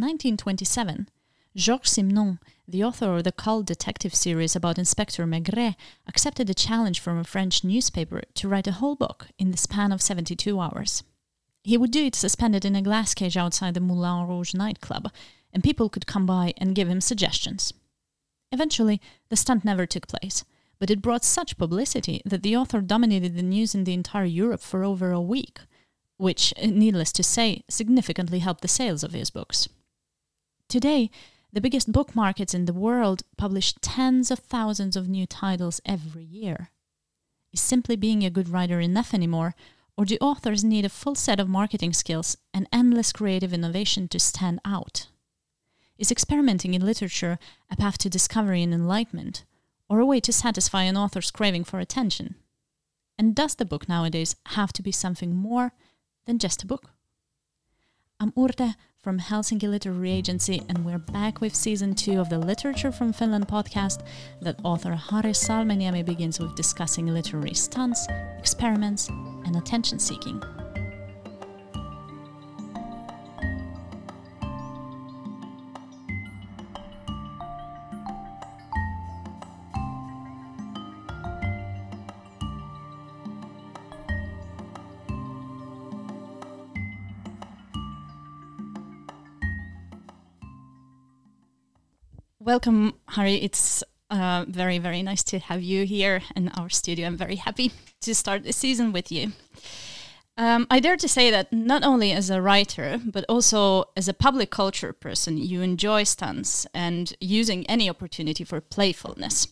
in 1927, Georges Simenon, the author of the cult detective series about Inspector Maigret, accepted a challenge from a French newspaper to write a whole book in the span of 72 hours. He would do it suspended in a glass cage outside the Moulin Rouge nightclub, and people could come by and give him suggestions. Eventually, the stunt never took place, but it brought such publicity that the author dominated the news in the entire Europe for over a week, which, needless to say, significantly helped the sales of his books. Today, the biggest book markets in the world publish tens of thousands of new titles every year. Is simply being a good writer enough anymore, or do authors need a full set of marketing skills and endless creative innovation to stand out? Is experimenting in literature a path to discovery and enlightenment, or a way to satisfy an author's craving for attention? And does the book nowadays have to be something more than just a book? I'm Urte from Helsinki Literary Agency, and we're back with season two of the Literature from Finland podcast that author Harri Salmeniemi begins with discussing literary stunts, experiments, and attention seeking. Welcome, Harri. It's uh, very, very nice to have you here in our studio. I'm very happy to start the season with you. Um, I dare to say that not only as a writer, but also as a public culture person, you enjoy stunts and using any opportunity for playfulness.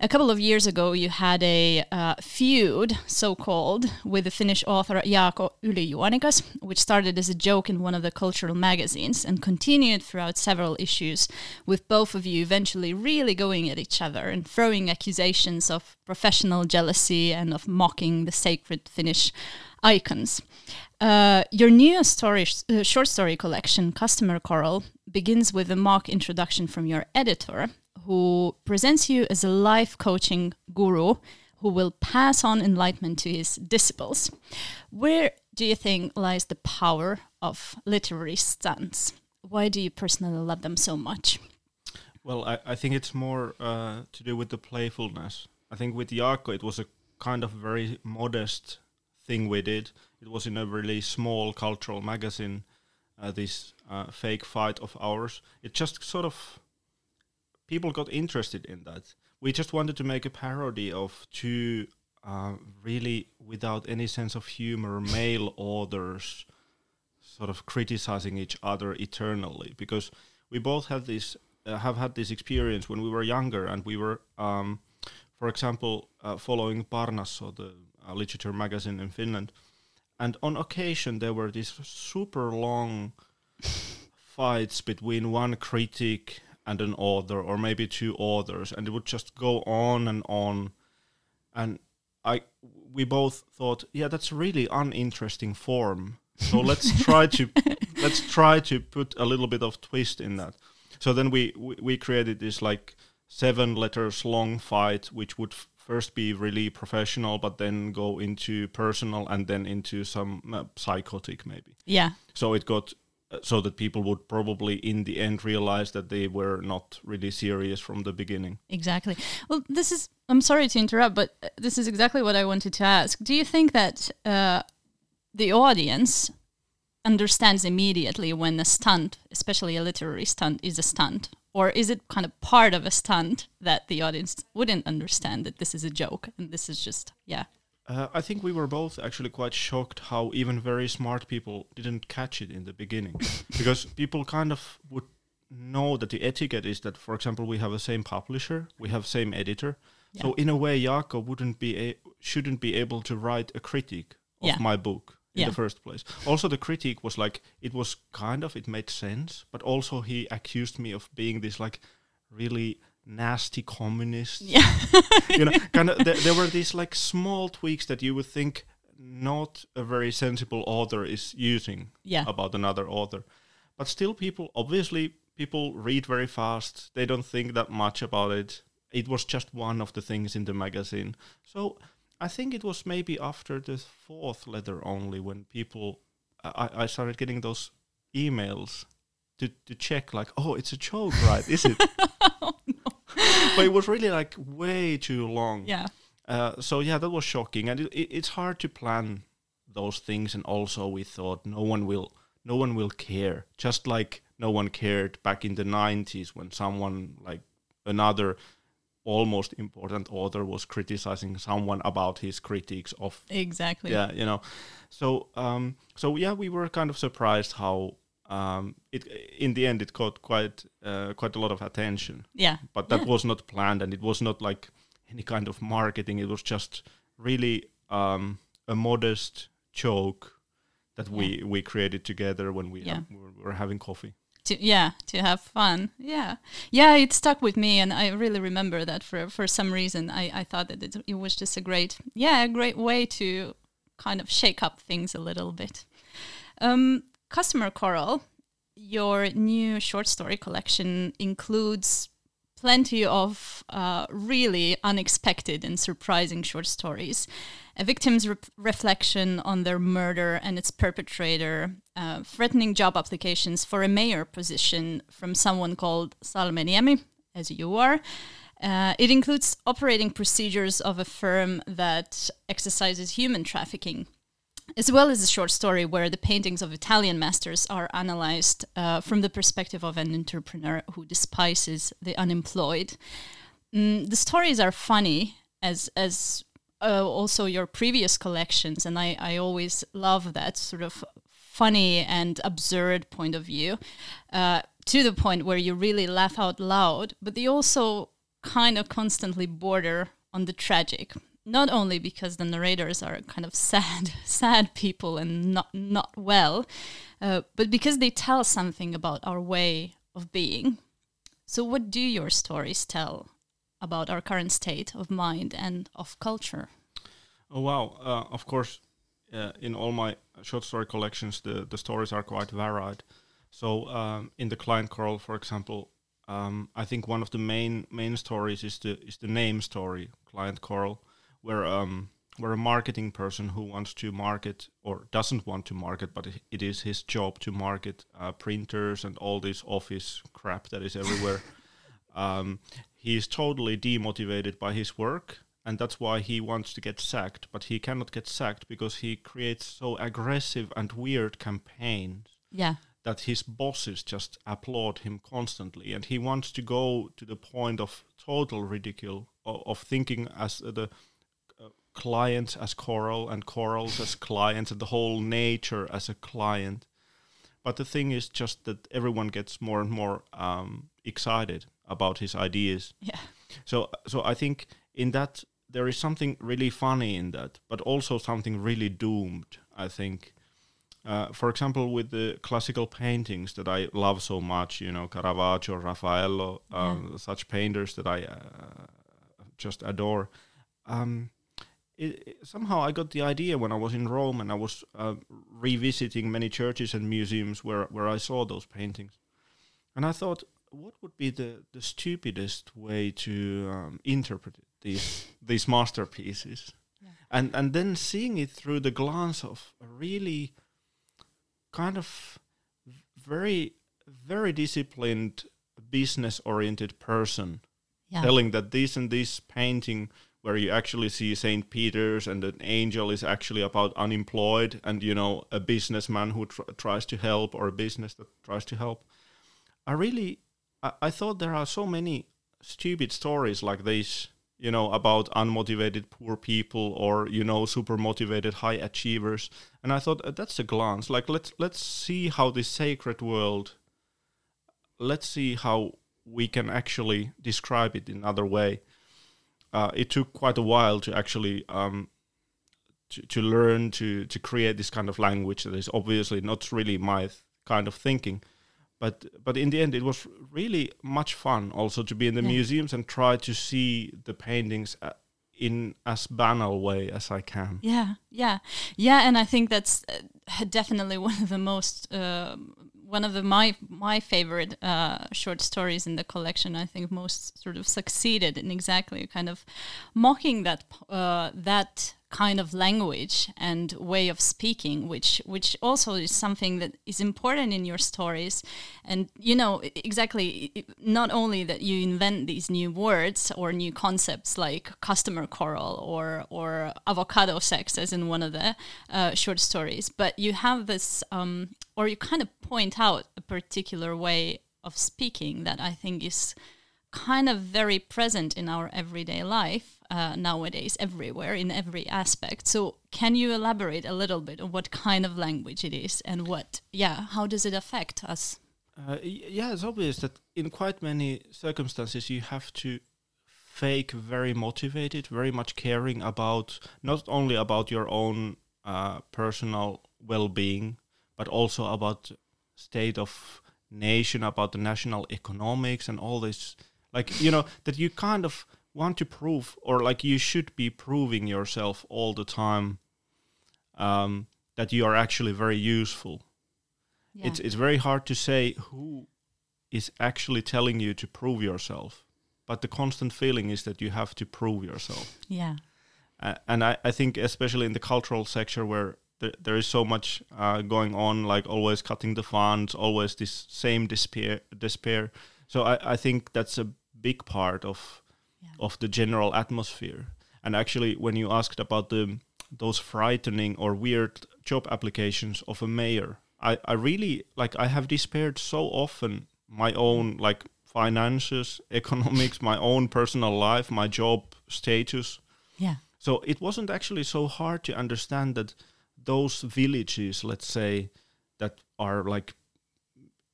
A couple of years ago, you had a uh, feud, so called, with the Finnish author Jaakko Ylijuonikas, which started as a joke in one of the cultural magazines and continued throughout several issues, with both of you eventually really going at each other and throwing accusations of professional jealousy and of mocking the sacred Finnish icons. Uh, your new story, uh, short story collection, Customer Coral, begins with a mock introduction from your editor, who presents you as a life coaching guru who will pass on enlightenment to his disciples. Where do you think lies the power of literary stunts? Why do you personally love them so much? Well, I, I think it's more uh, to do with the playfulness. I think with Jaakko, it was a kind of very modest thing we did. It was in a really small cultural magazine, uh, this uh, fake fight of ours. It just sort of people got interested in that. We just wanted to make a parody of two uh, really without any sense of humor male authors sort of criticizing each other eternally because we both had this uh, have had this experience when we were younger and we were um, for example uh, following Parnasso the uh, literature magazine in Finland. And on occasion there were these super long fights between one critic and an author or maybe two authors and it would just go on and on. And i we both thought yeah that's a really uninteresting form. So let's try to let's try to put a little bit of twist in that. So then we we, we created this like seven letters long fight which would f- first be really professional but then go into personal and then into some uh, psychotic maybe yeah so it got so that people would probably in the end realize that they were not really serious from the beginning. Exactly. Well, this is, I'm sorry to interrupt, but uh, this is exactly what I wanted to ask. Do you think that uh, the audience understands immediately when a stunt, especially a literary stunt, is a stunt? Or is it kind of part of a stunt that the audience wouldn't understand that this is a joke and this is just, yeah, uh, I think we were both actually quite shocked how even very smart people didn't catch it in the beginning, because people kind of would know that the etiquette is that, for example, we have the same publisher, we have same editor, yeah. so in a way, Jaakko wouldn't be a- shouldn't be able to write a critique of yeah. my book in yeah. the first place. Also, the critique was like it was kind of it made sense, but also he accused me of being this like really nasty communist. Yeah. you know, kind of th- there were these like small tweaks that you would think not a very sensible author is using yeah. about another author. But still people obviously people read very fast. They don't think that much about it. It was just one of the things in the magazine. So I think it was maybe after the fourth letter only when people I, I started getting those emails to, to check like, oh, it's a joke, right? Is it? Oh, but it was really like way too long. Yeah. Uh, so yeah, that was shocking, and it, it, it's hard to plan those things. And also, we thought no one will, no one will care. Just like no one cared back in the '90s when someone like another almost important author was criticizing someone about his critiques of Exactly. yeah you know so um so yeah we were kind of surprised how um it in the end it got quite uh, quite a lot of attention Yeah. but that Yeah. was not planned and it was not like any kind of marketing it was just really um a modest joke that we we created together when we, Yeah. were- we were having coffee to yeah to have fun. Yeah. Yeah it stuck with me and i really remember that for for some reason i i thought that it, it was just a great yeah a great way to kind of shake up things a little bit. Um customer coral your new short story collection includes plenty of uh, really unexpected and surprising short stories. A victim's re- reflection on their murder and its perpetrator, uh, threatening job applications for a mayor position from someone called Salmeniemi, as you are. Uh, it includes operating procedures of a firm that exercises human trafficking as well as a short story where the paintings of Italian masters are analyzed uh, from the perspective of an entrepreneur who despises the unemployed. Mm, the stories are funny, as as uh, also your previous collections, and I, I always love that sort of funny and absurd point of view, uh, to the point where you really laugh out loud, but they also kind of constantly border on the tragic not only because the narrators are kind of sad, sad people and not not well, uh, but because they tell something about our way of being. So, what do your stories tell about our current state of mind and of culture? Oh wow! Uh, of course, uh, in all my short story collections, the the stories are quite varied. So um, in the Client Coral, for example, um, I think one of the main main stories is the is the name story, Client Coral, where um, where a marketing person who wants to market or doesn't want to market, but it- is his job to market uh, printers and all this office crap that is everywhere. um, he is totally demotivated by his work and that's why he wants to get sacked but he cannot get sacked because he creates so aggressive and weird campaigns Yeah, that his bosses just applaud him constantly and he wants to go to the point of total ridicule of, of thinking as the uh, clients as coral and corals as clients and the whole nature as a client but the thing is just that everyone gets more and more um, excited about his ideas yeah, so so I think in that there is something really funny in that, but also something really doomed. I think. Uh, for example, with the classical paintings that I love so much, you know, Caravaggio, Raffaello, um, such painters that I uh, just adore. Um, it, it- somehow I got the idea when I was in Rome and I was uh, revisiting many churches and museums where, where I saw those paintings. And I thought, what would be the, the stupidest way to um, interpret these these masterpieces? Yeah. And and then seeing it through the glance of a really kind of very very disciplined business oriented person yeah, telling that this and this painting where you actually see Saint Peter's and an angel is actually about unemployed and you know a businessman who tr- tries to help or a business that tries to help. I really I, I thought there are so many stupid stories like this, you know, about unmotivated poor people or you know super motivated high achievers, and I thought uh, that's a glance. Like let's let's see how this sacred world. Let's see how we can actually describe it in another way. Uh, it took quite a while to actually um, to, to learn to to create this kind of language that is obviously not really my th- kind of thinking but but in the end it was really much fun also to be in the Yeah. museums and try to see the paintings uh, in as banal way as I can yeah, yeah, yeah. And I think that's uh, definitely one of the most uh, one of the my my favorite uh, short stories in the collection. I think most sort of succeeded in exactly kind of mocking that uh, that kind of language and way of speaking which which also is something that is important in your stories. And you know exactly not only that you invent these new words or new concepts like customer coral or or avocado sex as in one of the uh, short stories but you have this um, or you kind of point out a particular way of speaking that i think is kind of very present in our everyday life uh, nowadays, everywhere, in every aspect. So, can you elaborate a little bit on what kind of language it is and what, yeah, how does it affect us? Uh, yeah, it's obvious that in quite many circumstances you have to fake very motivated, very much caring about not only about your own uh, personal well-being, but also about state of nation, about the national economics and all this like you know that you kind of want to prove or like you should be proving yourself all the time um, that you are actually very useful. Yeah. it's it's very hard to say who is actually telling you to prove yourself but the constant feeling is that you have to prove yourself. Yeah. Uh, and I, I think especially in the cultural sector where there, there is so much uh, going on like always cutting the funds always this same despair despair. So I, I think that's a big part of yeah. of the general atmosphere. And actually, when you asked about the those frightening or weird job applications of a mayor, I, I really like I have despaired so often my own like finances, economics, my own personal life, my job status. Yeah. So it wasn't actually so hard to understand that those villages, let's say, that are like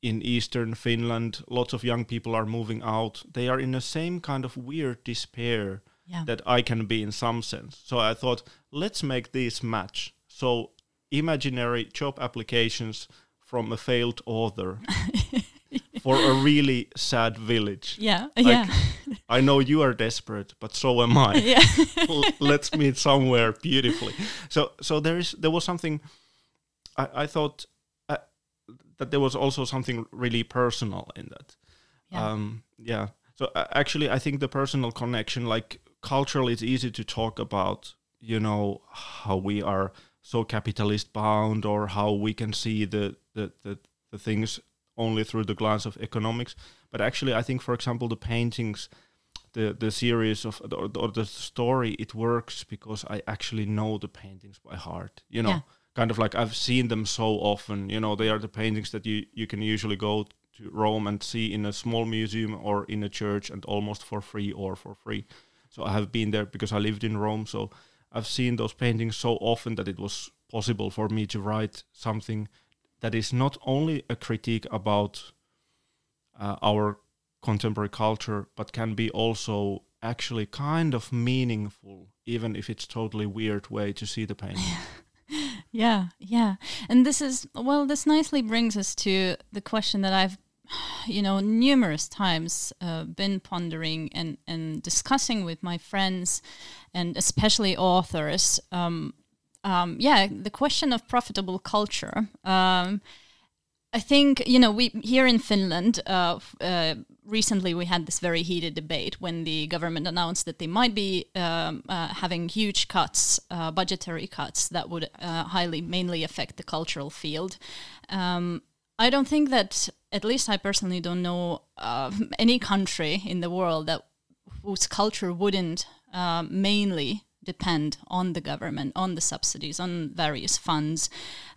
in eastern Finland, lots of young people are moving out. They are in the same kind of weird despair yeah. that I can be in some sense. So I thought, let's make this match. So imaginary job applications from a failed author for a really sad village. Yeah, like, yeah. I know you are desperate, but so am I. Yeah. let's meet somewhere beautifully. So, so there is there was something. I, I thought that there was also something really personal in that. Yeah. Um, yeah. So uh, actually, I think the personal connection, like culturally, it's easy to talk about. You know how we are so capitalist bound, or how we can see the the the, the things only through the glance of economics. But actually, I think, for example, the paintings, the the series of or, or the story, it works because I actually know the paintings by heart. You know. Yeah kind of like I've seen them so often. You know, they are the paintings that you you can usually go to Rome and see in a small museum or in a church and almost for free or for free. So I have been there because I lived in Rome. So I've seen those paintings so often that it was possible for me to write something that is not only a critique about uh, our contemporary culture, but can be also actually kind of meaningful, even if it's totally weird way to see the painting. Yeah, yeah. And this is, well, this nicely brings us to the question that I've, you know, numerous times uh, been pondering and, and discussing with my friends and especially authors. Um, um, yeah, the question of profitable culture. Um, I think you know we here in Finland. Uh, uh, recently, we had this very heated debate when the government announced that they might be um, uh, having huge cuts, uh, budgetary cuts that would uh, highly, mainly affect the cultural field. Um, I don't think that, at least I personally don't know uh, any country in the world that whose culture wouldn't mainly depend on the government, on the subsidies, on various funds.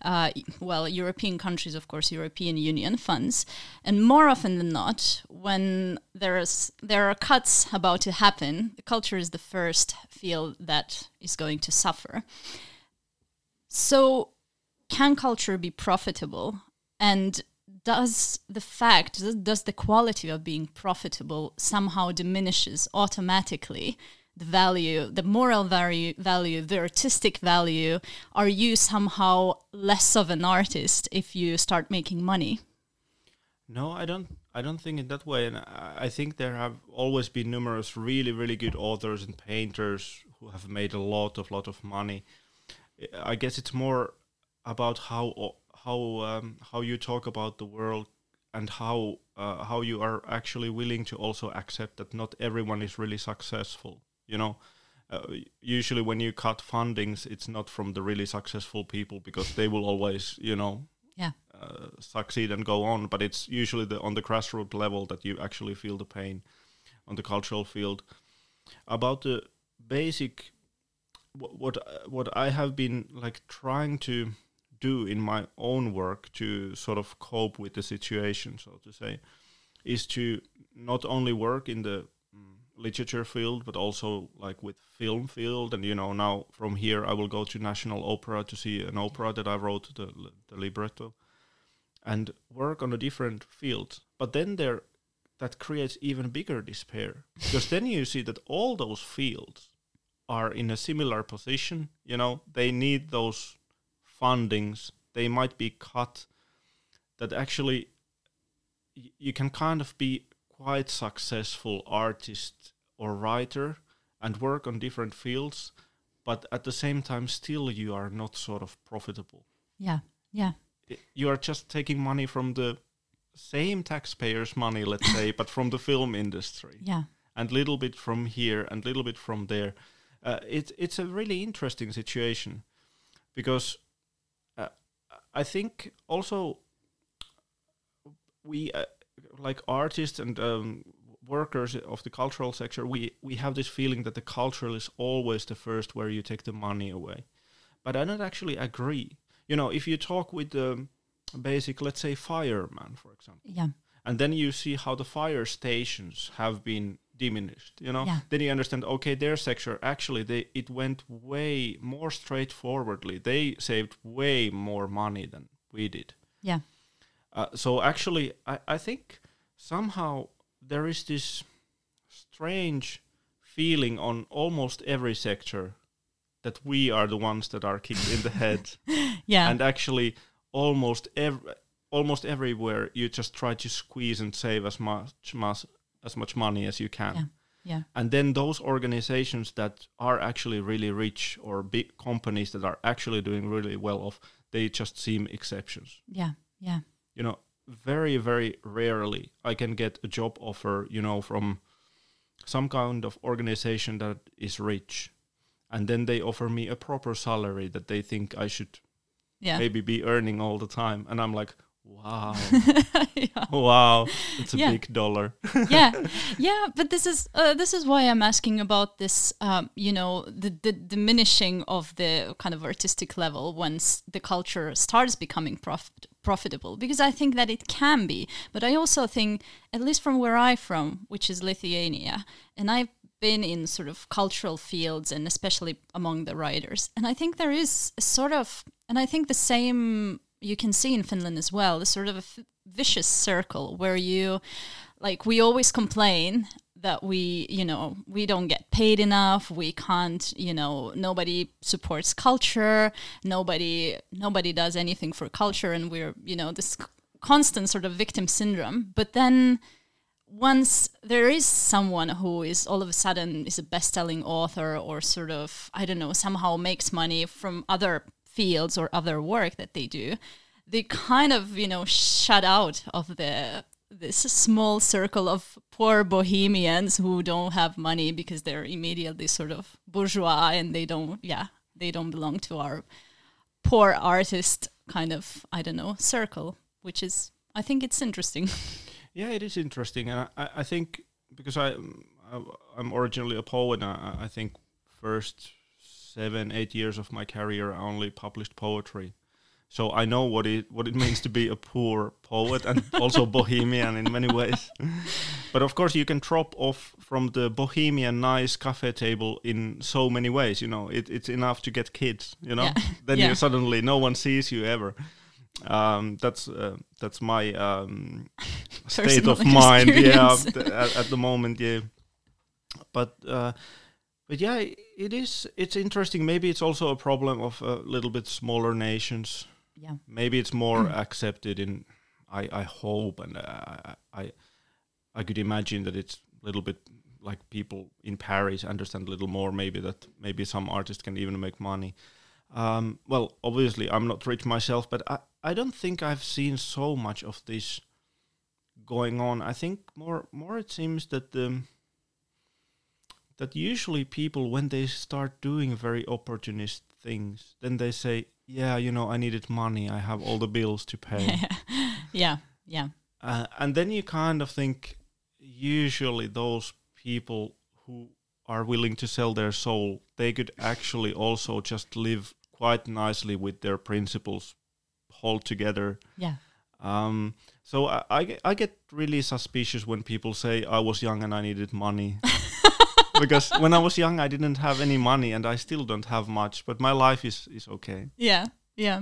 Uh, well, European countries, of course, European Union funds, and more often than not, when there's there are cuts about to happen, the culture is the first field that is going to suffer. So, can culture be profitable? And does the fact does the quality of being profitable somehow diminishes automatically the value, the moral value, value, the artistic value, are you somehow less of an artist if you start making money? No, I don't. I don't think in that way, and I think there have always been numerous really, really good authors and painters who have made a lot of lot of money. I guess it's more about how how um, how you talk about the world and how uh, how you are actually willing to also accept that not everyone is really successful you know uh, usually when you cut fundings, it's not from the really successful people because they will always, you know, Yeah. uh, succeed and go on. But it's usually the on the grassroots level that you actually feel the pain on the cultural field. About the basic, wh- what uh, what I have been like trying to do in my own work to sort of cope with the situation, so to say, is to not only work in the literature field but also like with film field. And you know now from here i will go to national opera to see an opera that i wrote the, the libretto and work on a different field. But then there that creates even bigger despair because then you see that all those fields are in a similar position. You know they need those fundings. They might be cut that actually y- you can kind of be quite successful artist or writer and work on different fields but at the same time still you are not sort of profitable Yeah. Yeah. You are just taking money from the same taxpayers money let's say but from the film industry Yeah. and little bit from here and little bit from there uh, it's it's a really interesting situation because uh, I think also we uh, like artists and um, workers of the cultural sector we we have this feeling that the cultural is always the first where you take the money away but I don't actually agree you know if you talk with the basic let's say fireman for example Yeah. and then you see how the fire stations have been diminished you know Yeah. then you understand okay their sector actually they it went way more straightforwardly they saved way more money than we did Yeah. uh, so actually I, I think somehow there is this strange feeling on almost every sector that we are the ones that are kicked in the head Yeah. and actually almost ev- almost everywhere you just try to squeeze and save as much mas- as much money as you can Yeah. yeah. and then those organizations that are actually really rich or big companies that are actually doing really well off they just seem exceptions Yeah. Yeah. you know very very rarely i can get a job offer you know from some kind of organization that is rich and then they offer me a proper salary that they think i should Yeah. maybe be earning all the time and i'm like wow. Yeah. wow. It's a Yeah. big dollar. Yeah. Yeah but this is uh, this is why i'm asking about this um, you know the, the diminishing of the kind of artistic level once the culture starts becoming profit, profitable because i think that it can be. But i also think at least from where i'm from which is lithuania and i've been in sort of cultural fields and especially among the writers and i think there is a sort of and i think the same you can see in finland as well the sort of a f- vicious circle where you like we always complain that we you know we don't get paid enough we can't you know nobody supports culture nobody nobody does anything for culture and we're you know this c- constant sort of victim syndrome. But then once there is someone who is all of a sudden is a best-selling author or sort of i don't know somehow makes money from other fields or other work that they do they kind of you know shut out of the this small circle of poor bohemians who don't have money because they're immediately sort of bourgeois and they don't yeah they don't belong to our poor artist kind of i don't know circle which is i think it's interesting. Yeah, it is interesting, and I, I- think because I, um, I I'm originally a poet, I, I think first seven eight years of my career I only published poetry, so I know what it what it means to be a poor poet and also bohemian in many ways. but of course, you can drop off from the bohemian nice cafe table in so many ways. You know, it, it's enough to get kids. You know, Yeah. then Yeah. you suddenly no one sees you ever. Um, that's uh, that's my um, state of mind yeah experience. at, at the moment yeah but uh but yeah it is it's interesting. Maybe it's also a problem of a little bit smaller nations. Yeah. Maybe it's more accepted in i i hope and I, I i could imagine that it's a little bit like people in paris understand a little more maybe that maybe some artists can even make money. Um, well obviously i'm not rich myself but i i don't think i've seen so much of this going on. I think more more it seems that the that usually people when they start doing very opportunist things, then they say, "Yeah, you know, I needed money. I have all the bills to pay." yeah, yeah. Uh, and then you kind of think, usually those people who are willing to sell their soul, they could actually also just live quite nicely with their principles hold together. Yeah. Um, so I, I, I get really suspicious when people say I was young and I needed money. because when I was young, I didn't have any money and I still don't have much, but my life is, is okay. Yeah, yeah.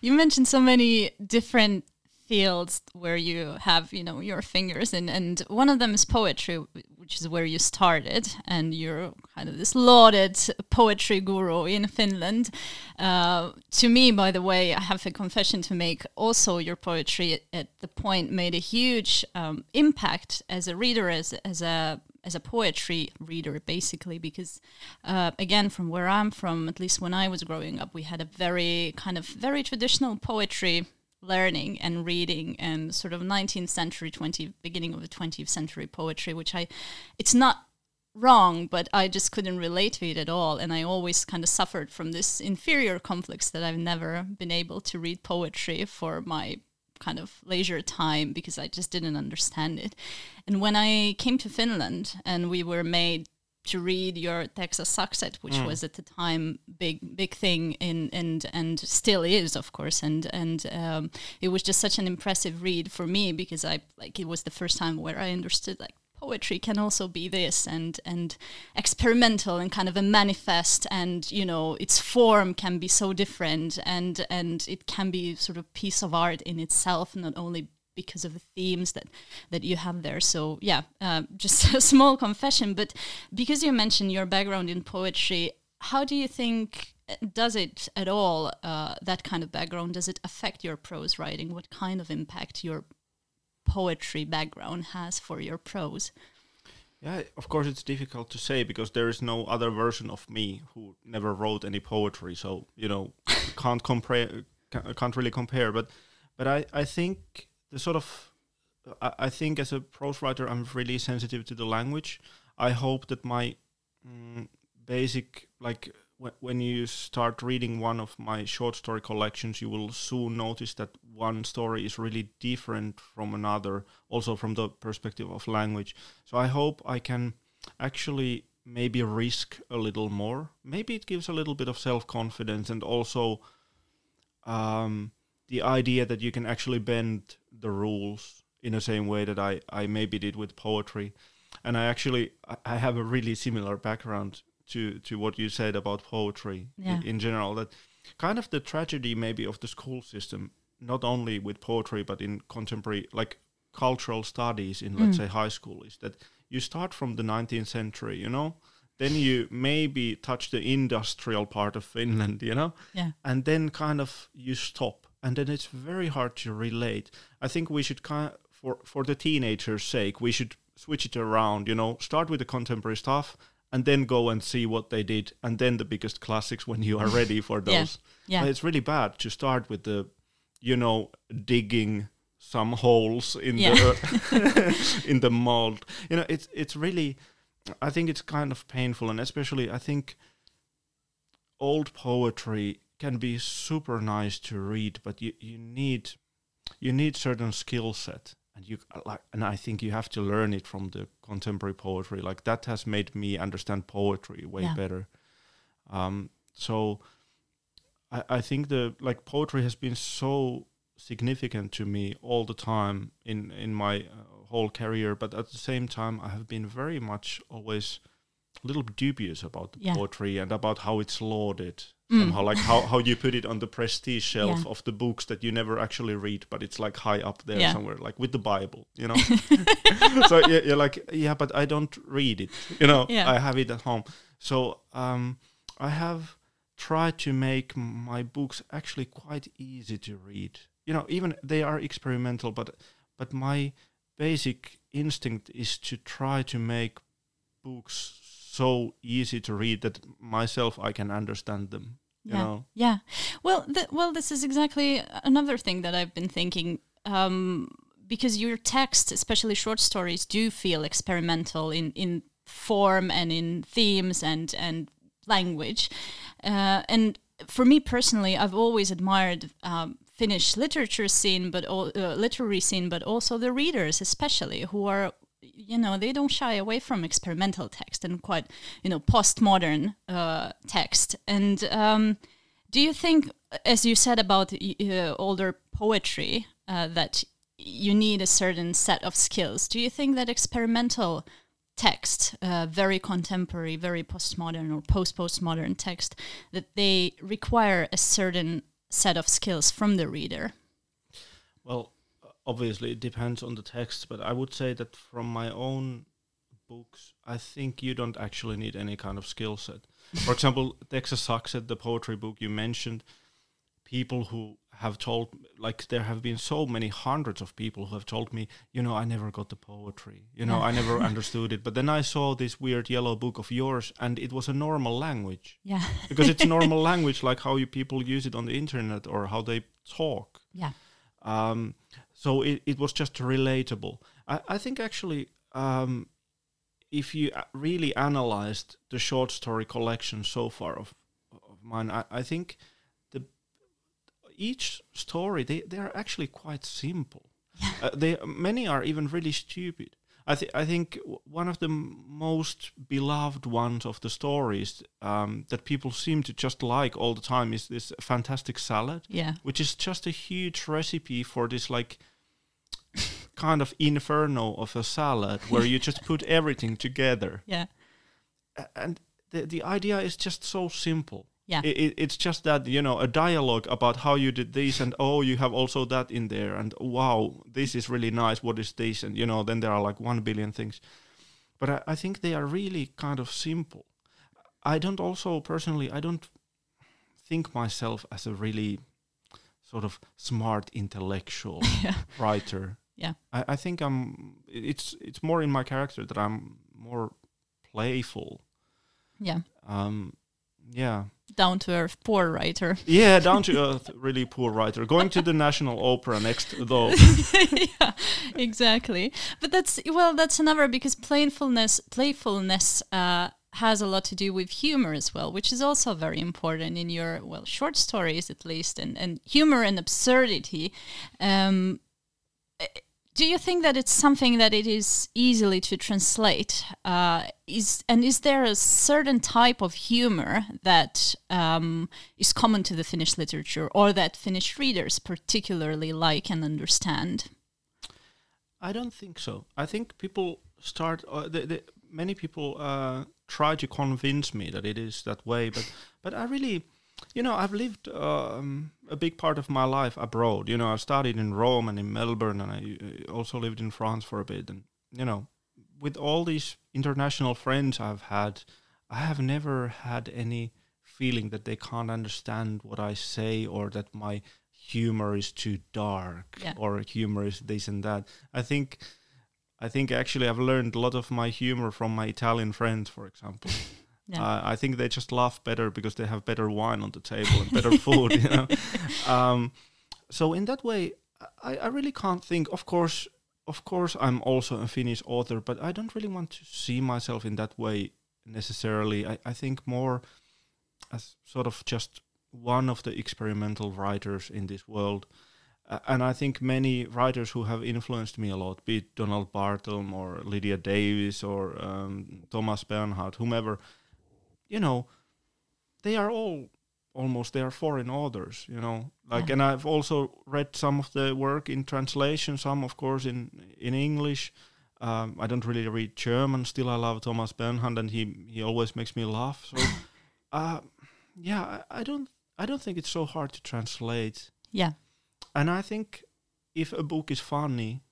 You mentioned so many different fields where you have, you know, your fingers in, and one of them is poetry, which is where you started, and you're kind of this lauded poetry guru in Finland. Uh, to me, by the way, I have a confession to make. Also, your poetry at, at the point made a huge um, impact as a reader, as as a as a poetry reader basically because uh, again from where i'm from at least when i was growing up we had a very kind of very traditional poetry learning and reading and sort of 19th century 20 beginning of the 20th century poetry which i it's not wrong but i just couldn't relate to it at all. And i always kind of suffered from this inferior complex that i've never been able to read poetry for my kind of leisure time because I just didn't understand it. And when I came to Finland and we were made to read your Texas Sakset, which was at the time big big thing in and and still is of course, and and um, it was just such an impressive read for me because I like it was the first time where I understood like poetry can also be this and and experimental and kind of a manifest and you know its form can be so different and and it can be sort of piece of art in itself not only because of the themes that that you have there. So yeah uh, just a small confession but because you mentioned your background in poetry how do you think does it at all uh, that kind of background does it affect your prose writing? What kind of impact your poetry background has for your prose. Yeah, of course it's difficult to say because there is no other version of me who never wrote any poetry. So you know, can't compare, can't really compare. But but I I think the sort of I, I think as a prose writer I'm really sensitive to the language. I hope that my mm, basic like when you start reading one of my short story collections, you will soon notice that one story is really different from another, also from the perspective of language. So I hope I can actually maybe risk a little more. Maybe it gives a little bit of self confidence and also um, the idea that you can actually bend the rules in the same way that I, I maybe did with poetry. And I actually I- I have a really similar background to to what you said about poetry Yeah. in, general. That kind of the tragedy maybe of the school system, not only with poetry but in contemporary like cultural studies in let's Mm. say high school, is that you start from the 19th century, you know, then you maybe touch the industrial part of Finland, you know, Yeah. and then kind of you stop and then it's very hard to relate i think we should kind for for the teenagers sake we should switch it around you know start with the contemporary stuff and then go and see what they did and then the biggest classics when you are ready for Yeah. those Yeah. But it's really bad to start with the you know digging some holes in Yeah. the in the mold you know it's it's really i think it's kind of painful and especially i think old poetry can be super nice to read, but you, you need you need certain skill set, and you like, and I think you have to learn it from the contemporary poetry. Like that has made me understand poetry way Yeah. better. Um, so I, I think the like poetry has been so significant to me all the time in in my uh, whole career, but at the same time, I have been very much always little dubious about the Yeah. poetry and about how it's lauded Mm. somehow like how, how you put it on the prestige shelf Yeah. of the books that you never actually read but it's like high up there Yeah. somewhere like with the bible you know so yeah, you're like yeah but i don't read it you know i have it at home so um, i have tried to make my books actually quite easy to read you know even they are experimental but but my basic instinct is to try to make books so easy to read that myself I can understand them. You yeah. know, Yeah. Well, th- well, this is exactly another thing that I've been thinking. Um, because your text, especially short stories, do feel experimental in in form and in themes and and language. Uh, and for me personally, I've always admired um, Finnish literature scene, but uh, literary scene, but also the readers, especially who are you know they don't shy away from experimental text and quite you know postmodern uh, text. And um, do you think as you said about uh, older poetry uh, that you need a certain set of skills do you think that experimental text uh, very contemporary very postmodern or post postmodern text that they require a certain set of skills from the reader? Well obviously it depends on the text, but I would say that from my own books, I think you don't actually need any kind of skill set. For example, Texas Sakset, the poetry book you mentioned, people who have told like there have been so many hundreds of people who have told me you know i never got the poetry. You know i never understood it. But then i saw this weird yellow book of yours and it was a normal language. Yeah. Because it's normal language like how you people use it on the internet or how they talk. Yeah. Um, so it, it was just relatable. I, I think actually, um, if you really analyzed the short story collection so far of, of mine, I, I think the each story they, they are actually quite simple. uh, they many are even really stupid. I, th- I think one of the m- most beloved ones of the stories um, that people seem to just like all the time is this fantastic salad. Yeah. Which is just a huge recipe for this like kind of inferno of a salad where you just put everything together. Yeah. And the the idea is just so simple. Yeah. It, it's just that, you know, a dialogue about how you did this and oh, you have also that in there and wow, this is really nice. What is this? And, you know, then there are like one billion things. But I, I think they are really kind of simple. I don't also personally, I don't think myself as a really sort of smart intellectual yeah. writer. Yeah. I, I think I'm it's it's more in my character that I'm more playful. Yeah. Um yeah down to earth poor writer. Yeah, down to earth, really poor writer. Going to the National Opera next, though. yeah, exactly. But that's well, that's another because playfulness, playfulness uh, has a lot to do with humor as well, which is also very important in your well short stories at least, and and humor and absurdity. Um, do you think that it's something that it is easily to translate? Uh, is and is there a certain type of humor that um, is common to the Finnish literature, or that Finnish readers particularly like and understand? I don't think so. I think people start. Uh, the, the, many people uh, try to convince me that it is that way, but but I really you know, I've lived um, a big part of my life abroad. You know, I studied in Rome and in Melbourne, and I uh, also lived in France for a bit. And you know, with all these international friends I've had, I have never had any feeling that they can't understand what I say or that my humor is too dark yeah. or humor is this and that. I think. I think actually I've learned a lot of my humor from my Italian friends, for example. Uh, I think they just laugh better because they have better wine on the table and better food, you know. Um, so in that way, I, I really can't think. Of course, of course, I'm also a Finnish author, but I don't really want to see myself in that way necessarily. I, I think more as sort of just one of the experimental writers in this world. Uh, and I think many writers who have influenced me a lot, be it Donald Barthelme or Lydia Davis or um, Thomas Bernhard, whomever, you know, they are all almost they are foreign authors, you know. Like, yeah. and I've also read some of the work in translation, some of course in in English. Um, I don't really read German. Still, I love Thomas Bernhard, and he he always makes me laugh. So, uh, yeah, I, I don't I don't think it's so hard to translate. Yeah, and I think if a book is funny,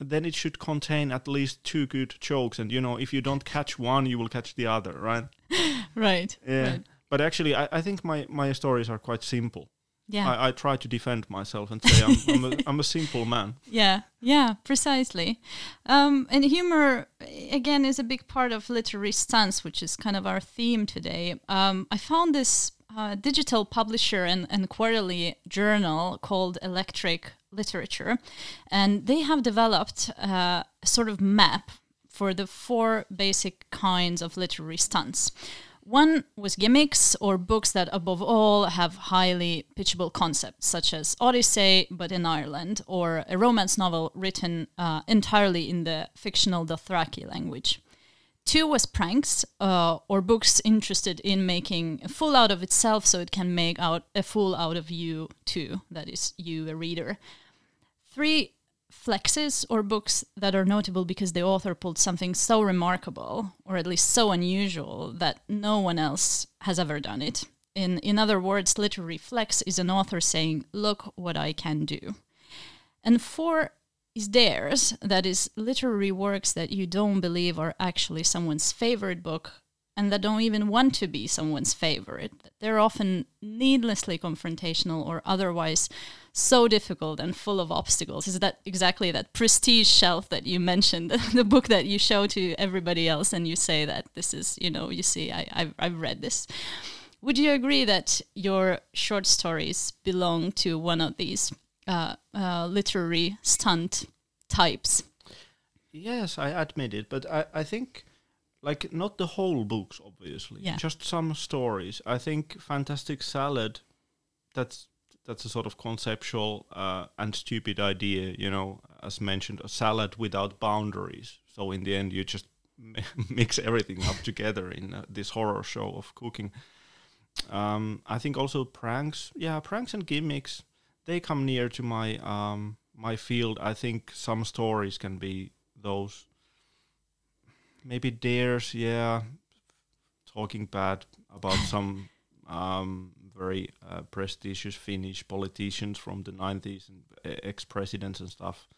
then it should contain at least two good jokes. And you know, if you don't catch one, you will catch the other, right? right. Yeah. Right. But actually, I, I think my, my stories are quite simple. Yeah. I, I try to defend myself and say I'm, I'm, a, I'm a simple man. Yeah, yeah, precisely. Um, and humor, again, is a big part of literary stunts, which is kind of our theme today. Um, I found this digital publisher and, and quarterly journal called Electric Literature, and they have developed uh, a sort of map for the four basic kinds of literary stunts. One was gimmicks or books that, above all, have highly pitchable concepts, such as Odyssey, but in Ireland, or a romance novel written uh, entirely in the fictional Dothraki language. Two was pranks, uh, or books interested in making a fool out of itself so it can make out a fool out of you too, that is, you, a reader. Three flexes or books that are notable because the author pulled something so remarkable or at least so unusual that no one else has ever done it. In in other words, literary flex is an author saying, "Look what I can do." And four is dares, that is literary works that you don't believe are actually someone's favorite book and that don't even want to be someone's favorite. They're often needlessly confrontational or otherwise so difficult and full of obstacles. Is that exactly that prestige shelf that you mentioned, the book that you show to everybody else and you say that this is, you know, you see, I, I've, I've read this. Would you agree that your short stories belong to one of these uh, uh, literary stunt types? Yes, I admit it, but I, I think like not the whole books obviously Yeah. just some stories. I think fantastic salad that's that's a sort of conceptual uh, and stupid idea you know as mentioned a salad without boundaries. So in the end you just mix everything up together in uh, this horror show of cooking. Um, i think also pranks. Yeah pranks and gimmicks they come near to my um, my field i think some stories can be those. Maybe dares yeah. Talking bad about some um, very uh, prestigious finnish politicians from the 90s and uh, ex-presidents and stuff.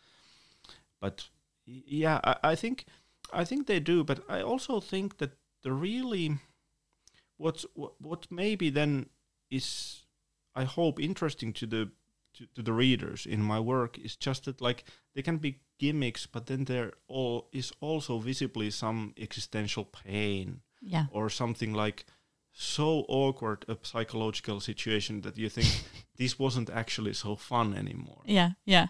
But yeah I, I think i think they do. But i also think that the really what's what, what maybe then is i hope interesting to the to, to the readers in my work is just that like they can be gimmicks but then there all is also visibly some existential pain Yeah. or something like so awkward a psychological situation that you think this wasn't actually so fun anymore Yeah, yeah.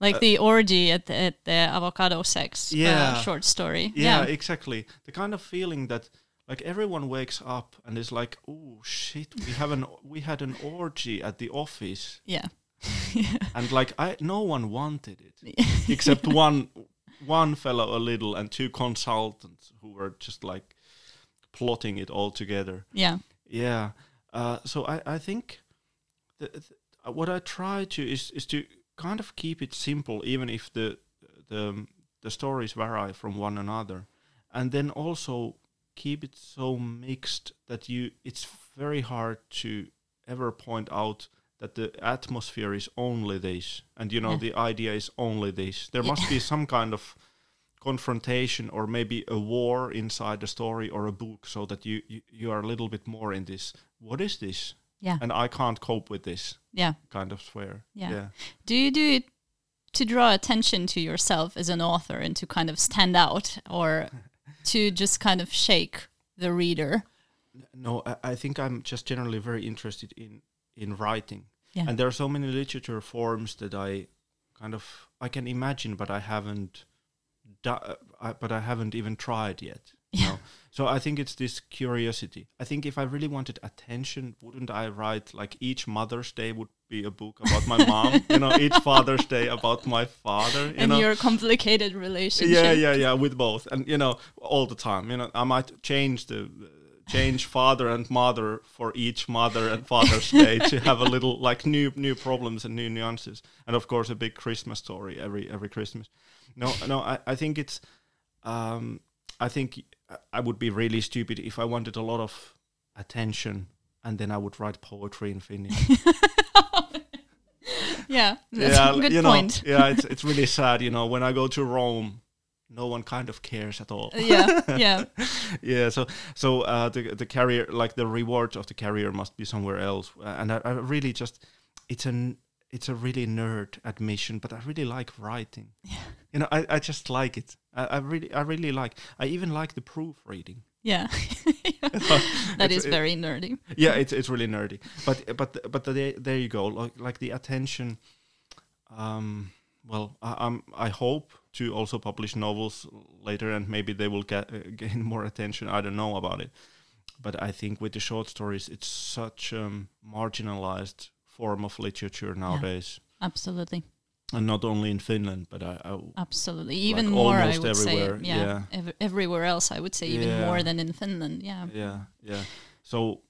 Like Uh, the orgy at the, at the avocado sex uh, Yeah. short story. yeah, exactly the kind of feeling that like everyone wakes up and is like oh shit we have an we had an orgy at the office. Yeah. and like i no one wanted it except one one fellow a little and two consultants who were just like plotting it all together. Yeah. yeah. Uh, so i i think th- what i try to is is to kind of keep it simple even if the the the stories vary from one another. And then also keep it so mixed that you it's very hard to ever point out that the atmosphere is only this and you know Yeah. the idea is only this there Yeah. must be some kind of confrontation or maybe a war inside the story or a book so that you, you you are a little bit more in this what is this Yeah. and i can't cope with this Yeah. kind of swear Yeah. yeah Do you do it to draw attention to yourself as an author and to kind of stand out or to just kind of shake the reader? No I, I think i'm just generally very interested in in writing Yeah. and there are so many literature forms that i kind of i can imagine but i haven't do- uh, I, but i haven't even tried yet Yeah. know? so i think it's this curiosity i think if i really wanted attention wouldn't i write like each mother's day would be a book about my mom you know each father's day about my father you and know your complicated relationship. yeah yeah yeah with both and you know all the time you know i might change the change father and mother for each mother and father's day to have a little like new new problems and new nuances. And of course a big christmas story every every christmas. No no i, I think it's um i think i would be really stupid if i wanted a lot of attention and then i would write poetry in finnish. Yeah. That's a good you know, yeah it's, it's really sad you know when i go to rome no one kind of cares at all yeah. Yeah. yeah so so uh the the carrier like the reward of the carrier must be somewhere else uh, and I, I really just it's an it's a really nerd admission but i really like writing Yeah. you know i, I just like it I, I really i really like i even like the proofreading Yeah. that is it- very nerdy. yeah it's it's really nerdy but but but the, there you go like like the attention um well I, i'm i hope to also publish novels later, and maybe they will get uh, gain more attention. I don't know about it, but I think with the short stories, it's such a um, marginalized form of literature nowadays. Yeah, absolutely. And not only in Finland, but I, I absolutely even like more. I would everywhere. say, yeah, yeah. Ev- everywhere else, I would say even yeah. more than in Finland. Yeah, yeah, yeah. So,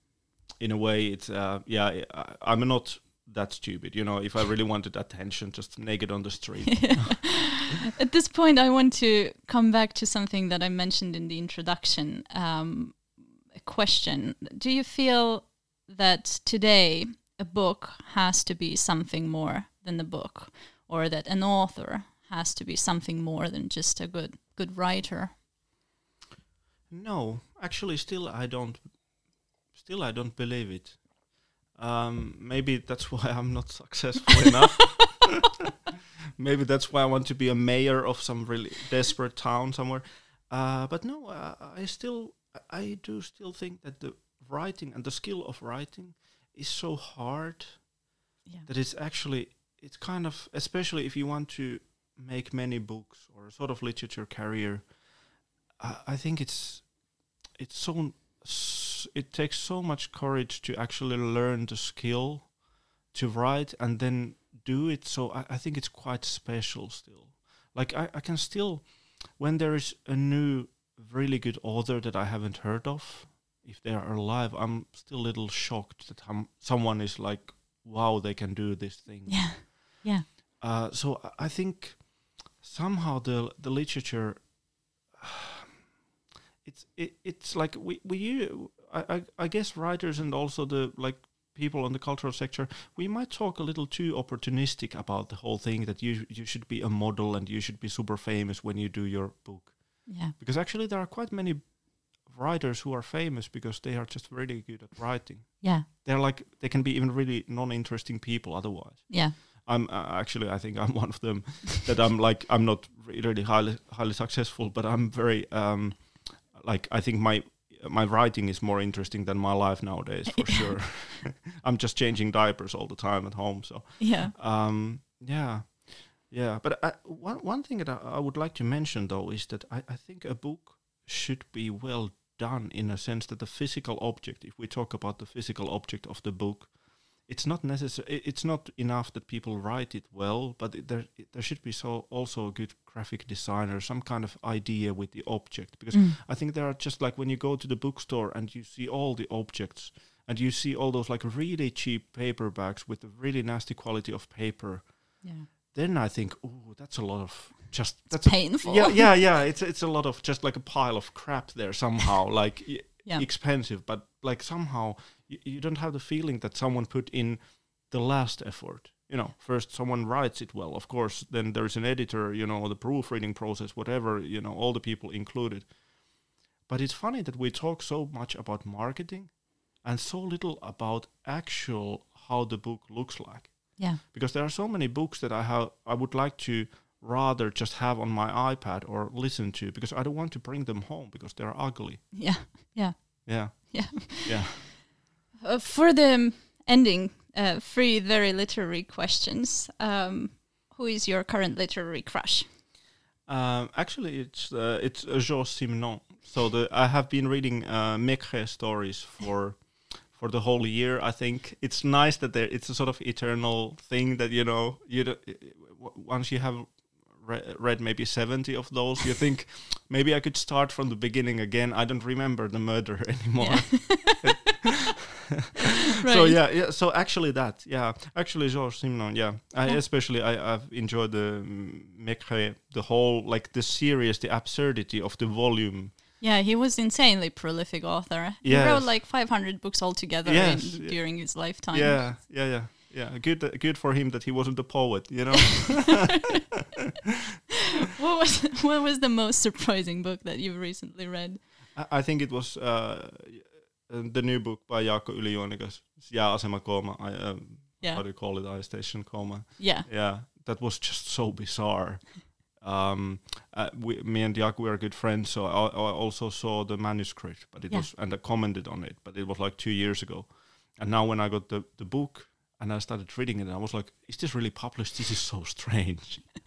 in a way, it's uh, yeah. I, I'm not that stupid. You know, if I really wanted attention, just naked on the street. At this point, I want to come back to something that I mentioned in the introduction. Um, a question: Do you feel that today a book has to be something more than the book, or that an author has to be something more than just a good good writer? No, actually, still I don't. Still, I don't believe it. Um, maybe that's why I'm not successful enough. maybe that's why I want to be a mayor of some really desperate town somewhere. Uh, but no, uh, I still, I do still think that the writing and the skill of writing is so hard yeah. that it's actually, it's kind of, especially if you want to make many books or a sort of literature career, I, I think it's, it's so it takes so much courage to actually learn the skill to write and then do it. So I, I think it's quite special still. Like I, I can still, when there is a new really good author that I haven't heard of, if they are alive, I'm still a little shocked that I'm, someone is like, wow, they can do this thing. Yeah, yeah. Uh, so I think somehow the the literature it's it, it's like we we I, I I guess writers and also the like people in the cultural sector we might talk a little too opportunistic about the whole thing that you you should be a model and you should be super famous when you do your book. Yeah. Because actually there are quite many writers who are famous because they are just really good at writing. Yeah. They're like they can be even really non-interesting people otherwise. Yeah. I'm uh, actually I think I'm one of them that I'm like I'm not really highly highly successful but I'm very um like I think my my writing is more interesting than my life nowadays for sure. I'm just changing diapers all the time at home, so yeah, um, yeah, yeah. But I, one one thing that I, I, would like to mention though is that I, I think a book should be well done in a sense that the physical object, if we talk about the physical object of the book, it's not necessary. It's not enough that people write it well, but it, there it, there should be so also a good graphic designer, some kind of idea with the object. Because mm. I think there are just like when you go to the bookstore and you see all the objects, and you see all those like really cheap paperbacks with a really nasty quality of paper. Yeah. Then I think, oh, that's a lot of just that's painful. A, yeah, yeah, yeah. It's it's a lot of just like a pile of crap there somehow, like yeah. expensive, but like somehow you, you don't have the feeling that someone put in the last effort. You know first someone writes it well of course then there's an editor you know the proofreading process whatever you know all the people included. But it's funny that we talk so much about marketing and so little about actual how the book looks like. Yeah. Because there are so many books that i have i would like to rather just have on my ipad or listen to because i don't want to bring them home because they're ugly. Yeah. Yeah. Yeah. Yeah. Yeah uh, for the ending, uh, three very literary questions. Um, who is your current literary crush? Um, actually, it's uh, it's Georges Simenon. So the I have been reading uh, Maigret stories for for the whole year. I think it's nice that there it's a sort of eternal thing that you know you once you have re- read maybe 70 of those you think maybe i could start from the beginning again i don't remember the murder anymore yeah. So yeah, yeah. So actually, that yeah, actually Georges Simenon, yeah. I yeah. especially I I've enjoyed the um, the whole like the serious, the absurdity of the volume. Yeah, he was insanely prolific author. Yes. He wrote like 500 books altogether yes. in, during his lifetime. Yeah, yeah, yeah. Yeah, good, good for him that he wasn't a poet, you know. what was what was the most surprising book that you've recently read? I, I think it was uh, the new book by Jaakko Yli-Juonikas, Jääasema Kooma. I, um, yeah. How do you call it? Ice Station Coma. Yeah. Yeah. That was just so bizarre. Um, uh, we, me and Jaakko were good friends, so I, I, also saw the manuscript, but it yeah. was and I commented on it, but it was like two years ago. And now when I got the the book, and I started reading it, and I was like, "Is this really published? This is so strange.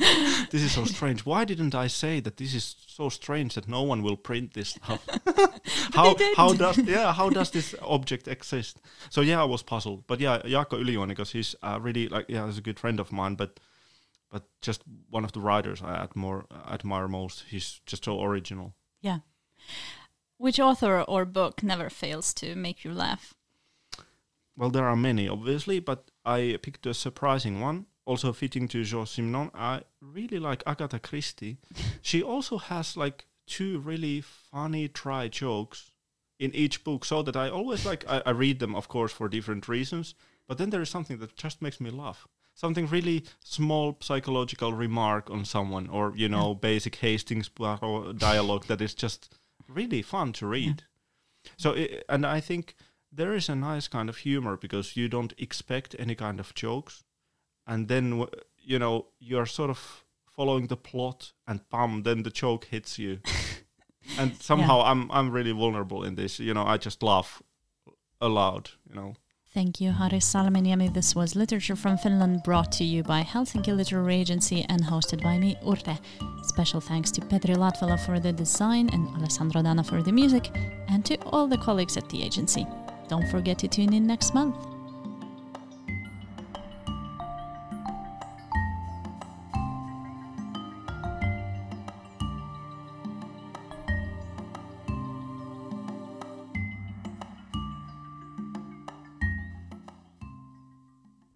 this is so strange. Why didn't I say that this is so strange that no one will print this stuff? how how does yeah how does this object exist? So yeah, I was puzzled. But yeah, Jaakko Ylijuoni, because he's uh, really like yeah, he's a good friend of mine, but but just one of the writers I admire admire most. He's just so original. Yeah. Which author or book never fails to make you laugh? Well, there are many, obviously, but I picked a surprising one, also fitting to Georges Simenon. I really like Agatha Christie. she also has like two really funny dry jokes in each book, so that I always like I, I read them, of course, for different reasons. But then there is something that just makes me laugh. Something really small psychological remark on someone, or you know, basic Hastings dialogue that is just really fun to read. So, i and I think there is a nice kind of humor because you don't expect any kind of jokes, and then you know you are sort of following the plot, and bam, then the joke hits you, and somehow I'm I'm really vulnerable in this. You know, I just laugh aloud. You know. Thank you, Harry Salmenniemi. This was Literature from Finland brought to you by Helsinki Literary Agency and hosted by me, Urte. Special thanks to Petri Latvala for the design and Alessandro Dana for the music, and to all the colleagues at the agency. Don't forget to tune in next month.